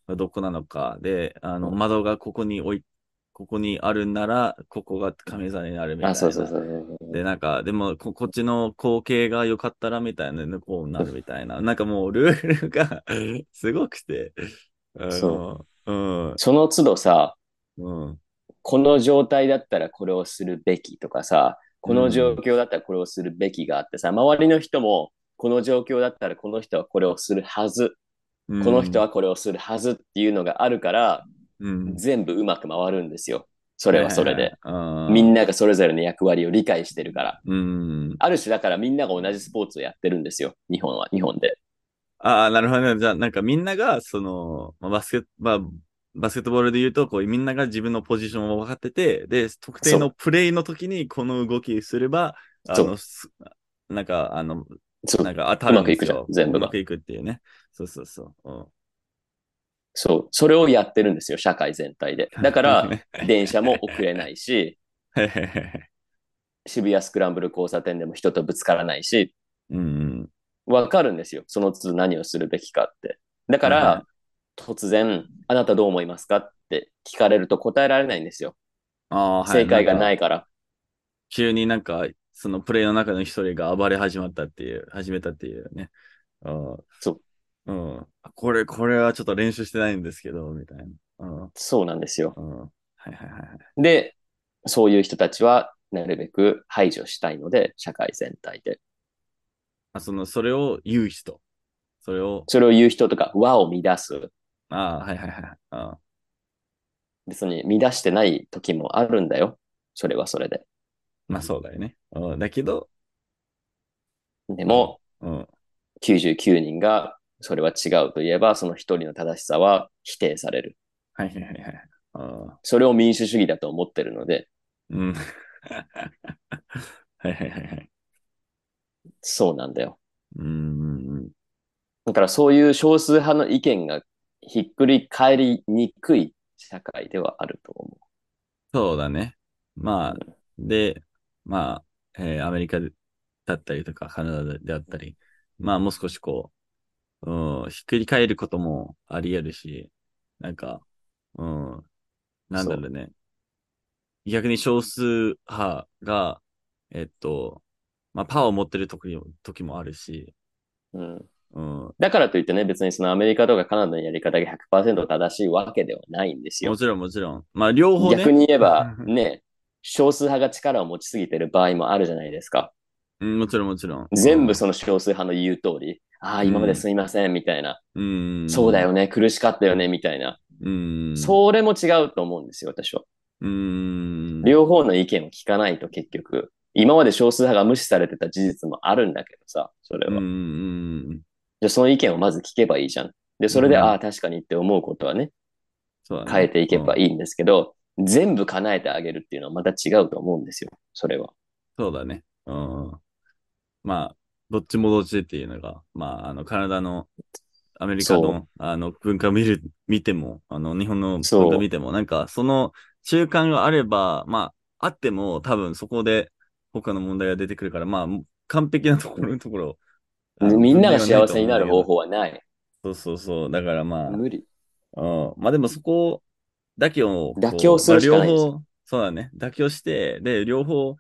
どこなのか、で、あの、うん窓がここに置い、ここにあるんなら、ここが上座になるみたいな。あ、そうそうそう。で、なんか、でもこ、こっちの光景が良かったらみたいな、ね、こうなるみたいな。なんかもう、ルールが すごくて。そうん。その都度さ、うん。この状態だったらこれをするべきとかさ、この状況だったらこれをするべきがあってさ、周りの人も、この状況だったらこの人はこれをするはず、うんこの人はこれをするはずっていうのがあるから、うん、全部うまく回るんですよ。それはそれで。はい。みんながそれぞれの役割を理解してるから。うん。ある種だからみんなが同じスポーツをやってるんですよ。日本は、日本で。ああ、なるほどね。じゃあ、なんかみんなが、その、まあバスケット、まあ、バスケットボールで言うと、こう、みんなが自分のポジションを分かってて、で、特定のプレイの時にこの動きすれば、あの、すなんか、あの、そうなんか当たるんですようまくいくじゃん全部がうまくいくっていうね。そうそうそう。うんそう。それをやってるんですよ、社会全体で。だから、電車も遅れないし、渋谷スクランブル交差点でも人とぶつからないし、うん。わかるんですよ。その都度何をするべきかって。だから、突然、あなたどう思いますかって聞かれると答えられないんですよ。ああ、はい。。正解がないいから。急になんか、そのプレイの中の一人が暴れ始まったっていう、始めたっていうね。あそう。あうん。これ、これはちょっと練習してないんですけど、みたいな。うん。そうなんですよ。うん。はいはいはいはい。で、そういう人たちはなるべく排除したいので、社会全体で。あ、その、それを言う人。それを、それを言う人とか和を乱す。ああ、はいはいはい。ああ別に乱してない時もあるんだよ。それはそれで。まあそうだよね。うん。だけど、でも、うん。99人がそれは違うと言えば、その一人の正しさは否定される。はいはいはいはい。ああ。それを民主主義だと思ってるので、うん。はいはいはいはい。そうなんだよ。うん。だからそういう少数派の意見がひっくり返りにくい社会ではあると思そうだね。まあ、で、まあ、えーアメリカでだったりとか、カナダであったり、まあもう少しこう、うん、ひっくり返ることもあり得るし、なんか、うん、なんだろうね。逆に少数派が、えっと、まあパワーを持ってる時も時もあるし、う。うん。うん、だからといってね、別にそのアメリカとかカナダのやり方が100%正しいわけではないんですよも。ちろんもちろん。まあ両方ね。逆に言えば、ね、少数派が力を持ちすぎてる場合もあるじゃないですか。うん、もちろんもちろん。全部その少数派の言う通り、ああ、今まですみません、みたいな。うん、そうだよね、苦しかったよね、みたいな。うん。それも違うと思うんですよ、私は。う。うん。両方の意見を聞かないと結局、今まで少数派が無視されてた事実もあるんだけどさ、それは。うんうん。じゃあその意見をまず聞けばいいじゃん。で、それで、うんああ、確かにって思うことはね、ね変えていけばい。いいんですけど、全部叶えてあげるっていうのはまた違うと思うんですよ、それは。そうだね。うん。まあ、どっちもどっちっていうのが、まあ、あの、カナダの、アメリカその、あの、文化を見る、見ても、あの、日本の文化見ても、なんか、その中間があれば、まあ、あっても、多分そこで他の問題が出てくるから、まあ、完璧なところのところ。みんなが幸せになる方分法はない。そうそうそう。だからまあ、無理。うん。まあでもそこだけを妥協するしかないまあ両方、そうだね。妥協して、で、両方、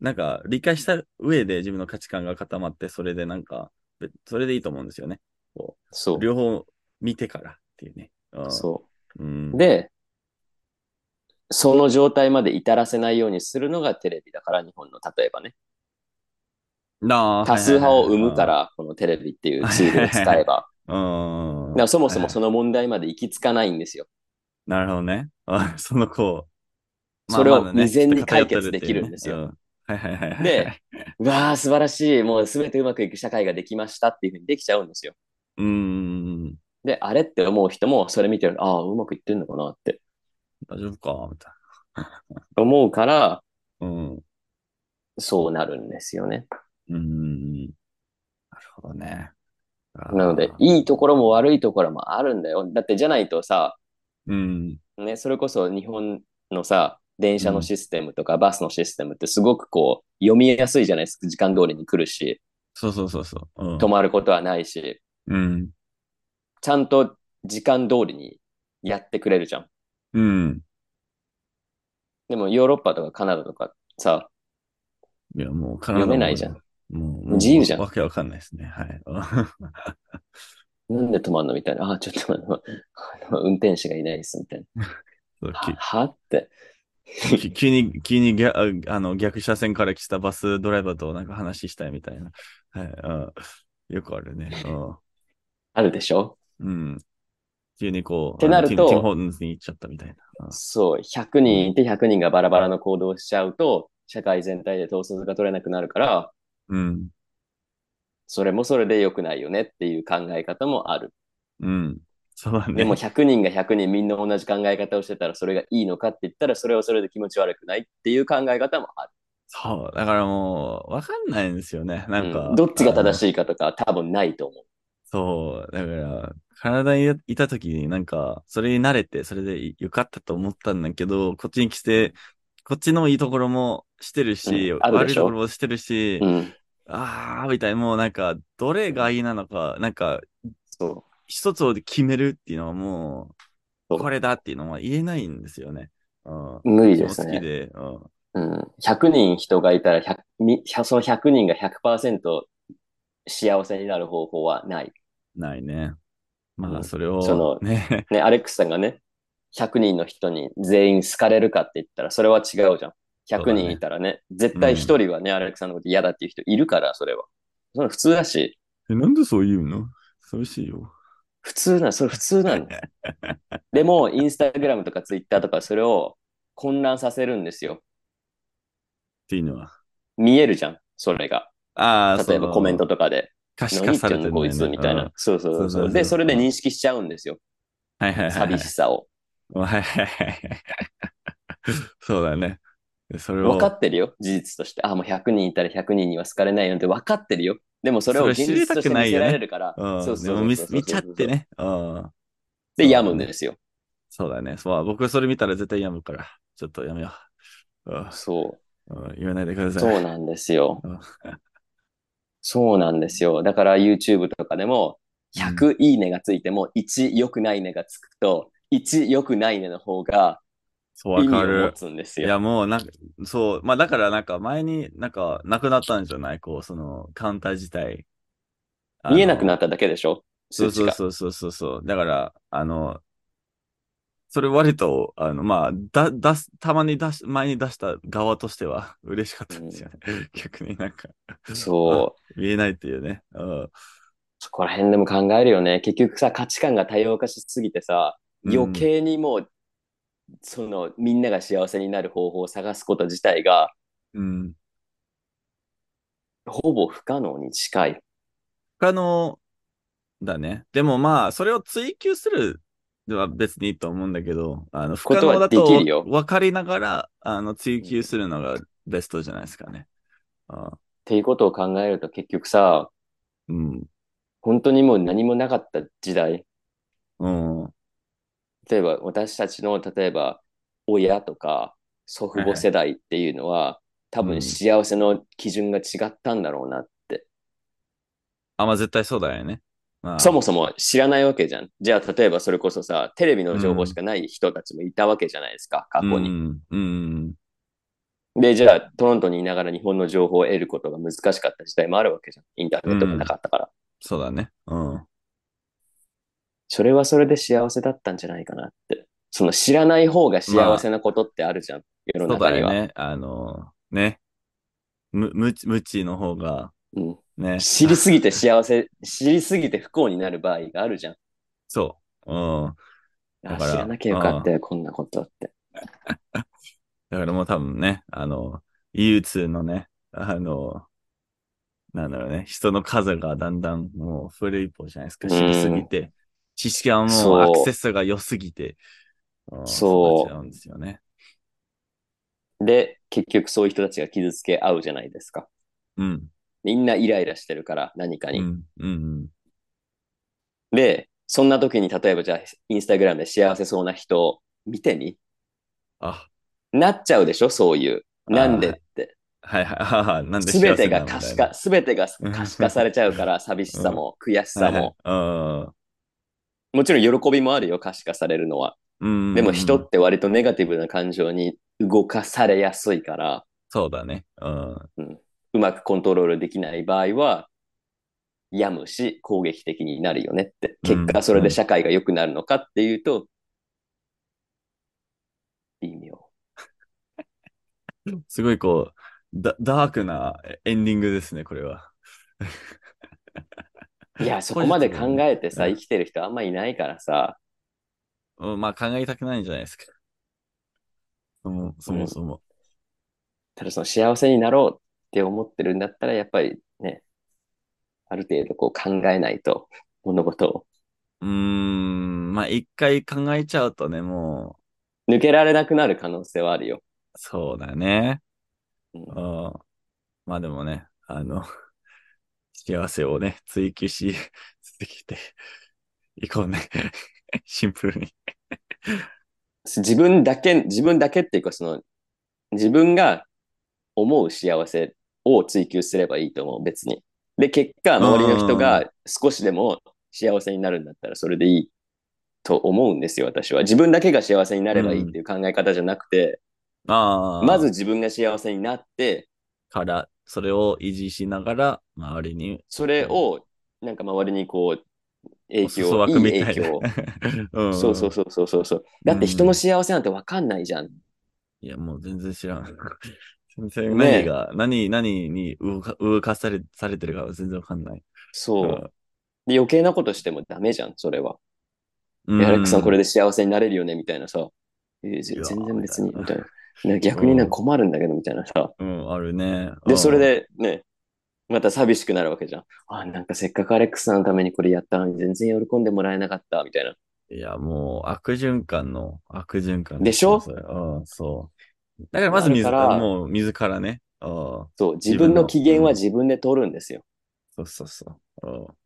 なんか理解した上で自分の価値観が固まって、それでなんか、べそれでいいと思うんですよね。こそうう。両方見てからっていうね。うん。。そうんう。。で、その状態まで至らせないようにするのがテレビだから、日本の例えばね。なあ多数派を生むか。ら、このテレビっていうツールを使えば。うん。そもそもその問題まで行き着かないんですよ。なるほどね。あ そのこう。それを未然に解決できるんですよ。で、うわあ、素晴らしい。もうすべてうまくいく社会ができましたっていうふうにできちゃうんですよ。うーん。で、あれって思う人もそれ見てるああ、うまくいってんのかなって大丈夫か？みたい思うから、な。うん。そうなるんですよね。うーん。なるほどね。なので、いいところも悪いところもあるんだよ。だってじゃないとさ、うん。ね、それこそ日本のさ、電車のシステムとかバスのシステムってすごくこう、読みやすいじゃないですか。時間通りに来るし、そうそうそうそう。うん止まることはないし、うん。ちゃんと時間通りにやってくれるじゃん。うん。でもヨーロッパとかカナダとかさ、いや、もうカナダも読めないじゃん。もう、もう自由じゃんわけわかんないですね。はい。なんで止まんのみたいな。あ、ちょっとあの、あの運転手がいないです、みたいな。ははって。き 急に、急に逆あの逆車線から来たバスドライバーとなんか話したいみたいな。はい、うん、よくあるね。あるでしょ？うん。うん。急にこう、ってなるとあのティムティムホートンズに行っちゃったみたいな。うんそう、100人いて100人がバラバラの行動をしちゃうと、社会全体で統率が取れなくなるから、うん。それもそれで良くないよねっていう考え方もある。うん。そうだね。でも100人が100人みんな同じ考え方をしてたらそれがいいのかって言ったらそれはそれで気持ち悪くないっていう考え方もある。そう。だからもう、わかんないんですよね。なんか。うんどっちが正いしいかとか多分ないと思う。そう。だから、体にいた時になんか、それに慣れて、それでよかったと思ったんだけど、こっちに来て、こっちのいいところもしてるし、うん悪いところもしてるし、うん。あー、みたいな、もうなんか、どれがいいなのか、なんか、そ一つを決めるっていうのはもう、これだっていうのは言えないんですよね。うん。う。無理そですね。の好きで、うん。うん。100人人がいたら100みその100人が100%幸せになる方法はない。ないね。まあ、うんそれを、そのね、ね、アレックスさんがね、100人の人に全員好かれるかって言ったらそれは違うじゃん。100そうだね人いたらね、絶対1人はね、アレックスさんのこと嫌だっていう人いるから、それは。それ普通だし、えなんでそう言うの？寂しいよ。普通な、それ普通なんだよ。でも、インスタグラムとかツイッターとかそれを混乱させるんですよ。っていうのは？見えるじゃん、それが。ああ、例えばコメントとかで。可視化されてるこいつみたいうんな。そうそうそうで、それで認識しちゃうんですよ。はいはいはいはい。寂しさを。はいはいはい。そうだね。でそれを。分かってるよ、事実として。あ、もう100人いたら100人には好かれないよって分かってるよ。でもそれを現実として見せられるから、うん。そうそう見見ちゃって。ね。うん。で、病むんですよ。そうだね。そう僕それ見たら絶対やむから。ちょっとやめよう。うんそう。うん言わないでください。そうなんですようん。そうなんですよ。だから YouTube とかでも、100いいねがついても、1良くないねがつくと、1良くないねの方がそう、わかる。つんですいや、よ。もう、なんか、そう。まあ、だから、なんか、前になんか、なくなったんじゃない？こう、その、カウンター自体。っ見えなくなっただけでしょ？そうそうそうそうそう。だから、あの、それ割と、あの、まあ、だ、出す、たまに出し、前に出した側としては 嬉しかったんですよね。逆になんか、そう。見えないっていうね。うん。そこら辺でも考えるよね。結局さ、価値観が多様化しすぎてさ、うん余計にもう、その、みんなが幸せになる方法を探すこと自体が、うん。ほぼ不可能に近い。不可能だね。でもまあ、それを追求するでは別にいいと思うんだけど、あの、不可ことは能だとできるよ分かりながら、あの、追求するのがベストじゃないですかね。あっていうことを考えると結局さ、うん。本当にもう何もなかった時代、うん。例えば私たちの、例えば親とか祖父母世代っていうのは、多分うん幸せの基準が違ったんだろうなって。あ、まあ絶対そうだよね。まあ、そもそも知らないわけじゃん。じゃあ例えばそれこそさ、テレビの情報しかない人たちもいたわけじゃないですか、過去に。うん。うん。で、じゃあトロントにいながら日本の情報を得ることが難しかった時代もあるわけじゃん。インターネットがなかったから。そうだね。うん。それはそれで幸せだったんじゃないかなって。その知らない方が幸せなことってあるじゃん。世のそう中には。だよね。あの、ね。む、無知の方が、うんね。知りすぎて幸せ、知りすぎて不幸になる場合があるじゃん。そう。うん。だからあ知らなきゃよかったよ、こんなことって。だからもう多分ね、あの、憂鬱のね、あの、なんだろうね、人の数がだんだんもう古い一方じゃないですか、知りすぎて。知識はもそううアクセスが良すぎて。んそううんですよね。で、結局そういう人たちが傷つけ合うじゃないですか。うん。みんなイライラしてるから、何かに。うん。うん。で、そんな時に例えばじゃあ、インスタグラムで幸せそうな人を見てみ？あ、なっちゃうでしょそういう。なんでって。はいはい。ああ、なんですべてが可視化、すべてが可視化されちゃうから、寂しさも、悔しさも。も。もちろん喜びもあるよ、可視化されるのは。うん。でも人って割とネガティブな感情に動かされやすいから、そうだね。うん。うまくコントロールできない場合は、病むし、攻撃的になるよねって。結果、それで社会が良くなるのかっていうと、微妙。すごいこう、ダダークなエンディングですね、これは。いや、そこまで考えてさ、うん生きてる人あんまいないからさ、うんまあ考えたくないんじゃないですか。そもそもそも。ただその幸せになろうって思ってるんだったら、やっぱりね、ある程度こう考えないと、物事をうーん、まあ一回考えちゃうとね、も抜けられなくなる可能性はあるよ。う、そうだね。うんうんまあでもね、あの、幸せをね、追求し 続けていこうね。シンプルに。自分だけ、自分だけっていうか、その、自分が思う幸せを追求すればいいと思う、別に。で、結果、周りの人が少しでも幸せになるんだったら、それでいいと思うんですよ、私は。自分だけが幸せになればいいっていう考え方じゃなくて、ああ。まず自分が幸せになって、から、それを維持しながら、周りに、それを、なんか周りにこう、影響、いい影響 うそうそうそうそうそう。だって人の幸せなんてわかんないじゃん。いや、もう全然知らん。何が、何、何に動か動かされ、されてるかは全然わかんない。そう。で余計なことしてもダメじゃん、それは。うんえアレックさんこれで幸せになれるよね、みたいなさ。えーぜいや全然別に、みたいな逆になんか困るんだけど、みたいなさ。うん、あるね。で、うんそれ、でね、また寂しくなるわけじゃん。あ、なんかせっかくアレックさんのためにこれやったのに全然喜んでもらえなかった、みたいな。いや、もう悪循環の悪循環でしょ？それうん、そう。だからまず自だからもう自らね。うんそう、自分の機嫌は自分で取るんですよ。そうそうそう。うん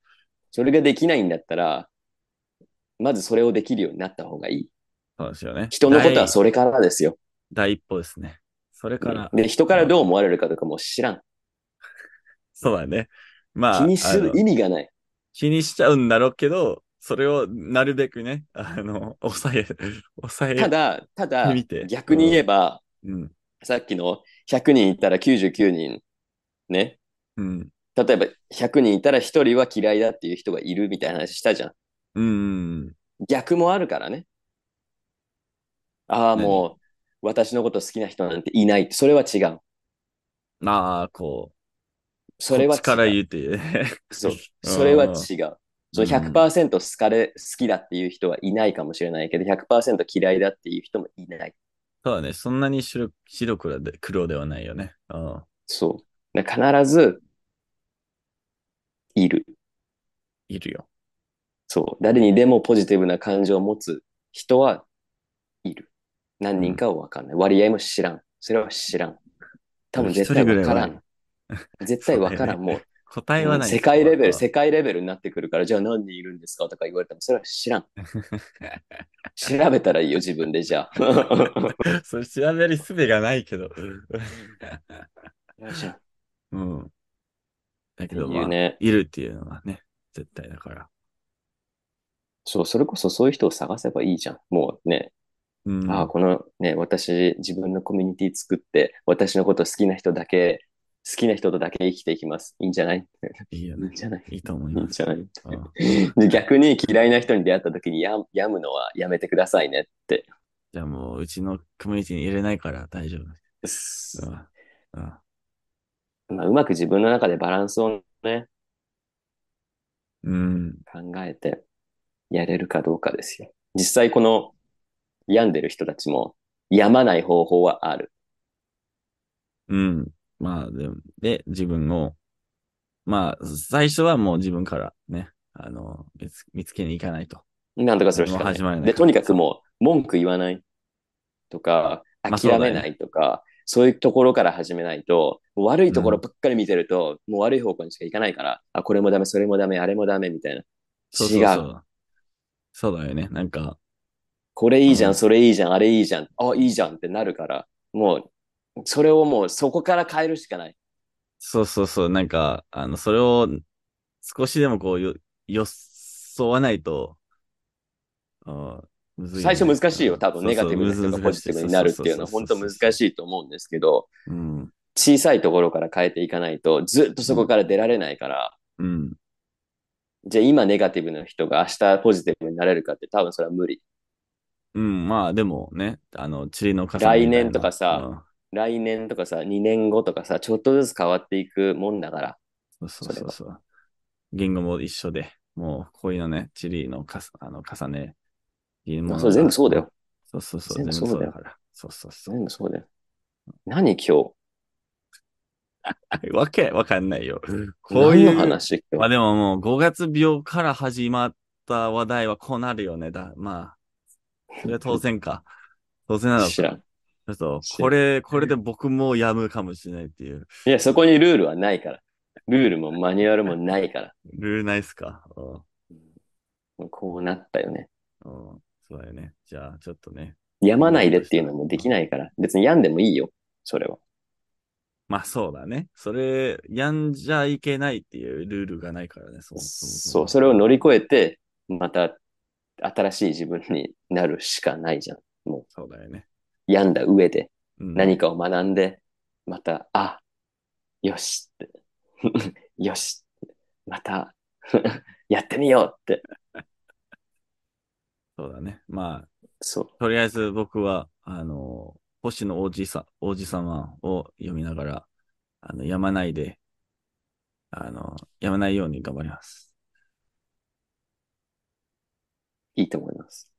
それができないんだったら、まずそれをできるようになった方がいい。そうですよね。人のことは第それからですよ。第一歩ですね。それから、で、人からどう思われるかとかも知らん。そうだね。まあ、気にする意味がない。気にしちゃうんだろうけど、それをなるべくね、あの、抑え、抑え、ただ、ただ逆に言えば、うん、さっきの100人いたら99人、ね。うん、例えば100人いたら1人は嫌いだっていう人がいるみたいな話したじゃん。うん、逆もあるからね。ああ、何？もう、私のこと好きな人なんていない。それは違う。まあ、こう、それは違う。それは違う。そのうん100%好かれ、好きだっていう人はいないかもしれないけど、100%嫌いだっていう人もいない。そうだね、そんなに白白黒で黒ではないよね。うん、そう。だから必ず、いる。いるよ。そう。誰にでもポジティブな感情を持つ人はいる。何人かは分かんない。割合も知らん。それは知らん。多分絶対分からん。絶対分からん。もう、答えはない。世界レベル、そ世界レベルになってくるから、じゃあ何人いるんですかとか言われても、それは知らん。調べたらいいよ、自分で、じゃあ。それ調べる術がないけど。うん。だけど、まあ、ねいるっていうのはね、絶対だから。そう、それこそそういう人を探せばいいじゃん。もうね、うん。ああ、このね、私、自分のコミュニティ作って、私のこと好きな人だけ、好きな人とだけ生きていきます。いいんじゃない？いいよねいいん。じゃない？いいと思います。いいんじゃない？逆に嫌いな人に出会った時にや病むのはやめてくださいねって。じゃあもう、うちのコミュニティに入れないから大丈夫。うんうんまあ、うまく自分の中でバランスをね、うん。考えてやれるかどうかですよ。実際この病んでる人たちも病まない方法はある。うん。まあ、でも、で、自分を、まあ、最初はもう自分からね、あの、見つ見つけに行かないと。なんとかするしかない。始まらないで、とにかくもう文句言わないとか、諦めないとか、そういうところから始めないと、悪いところばっかり見てると、もう悪い方向にしか行かないから、あ、これもダメ、それもダメ、あれもダメみたいな。そうそう違う。そう。そうだよね。なんか、これいいじゃん、うんそれいいじゃん、あれいいじゃん、あ、いいじゃんってなるから、もう、それをもうそこから変えるしかない。そうそうそう、なんか、あの、それを少しでもこう、よ、よそわないと、あむずい最初難しいよ、多分ネガティブな人がポジティブになるっていうのは本当難しいと思うんですけど、うん。小さいところから変えていかないと、ずっとそこから出られないから、うん。じゃあ今ネガティブな人が明日ポジティブになれるかって多分それは無理。うん、まあでもね、あの、塵の重ね来年とかさ、来年とかさ、2年後とかさ、ちょっとずつ変わっていくもんだから。そうそうそうそう。言語も一緒で、もうこういうのね、地理のかすあの重ね、それ全部そうだよ。そうそうそう、全部そうだよそうだから。そうそうそう。全部そうだよ。何今 わけわかんないよ。日こういう。話まあでももう5月病から始まった話題はこうなるよね。だまあ、それは当然か。当然なのか。知らん。ちょっと、これ、これで僕もやむかもしれないっていう。いや、そこにルールはないから。ルールもマニュアルもないから。ルールないっすか？こうなったよね。うんそうだよね。じゃあ、ちょっとね。病まないでっていうのもできないから。別に病んでもいいよ。それは。まあそうだね。それ、やんじゃいけないっていうルールがないからね。そうそう、それを乗り越えて、また新しい自分になるしかないじゃん。もうそうだよね。病んだ上でうん、何かを学んで、また、あ、よしって。よし。また、やってみようって。そうだね。まあ、そう。とりあえず僕は、あの、星の王子さ、王子様を読みながら、あの、やまないで、あの、やまないように頑張ります。いいと思います。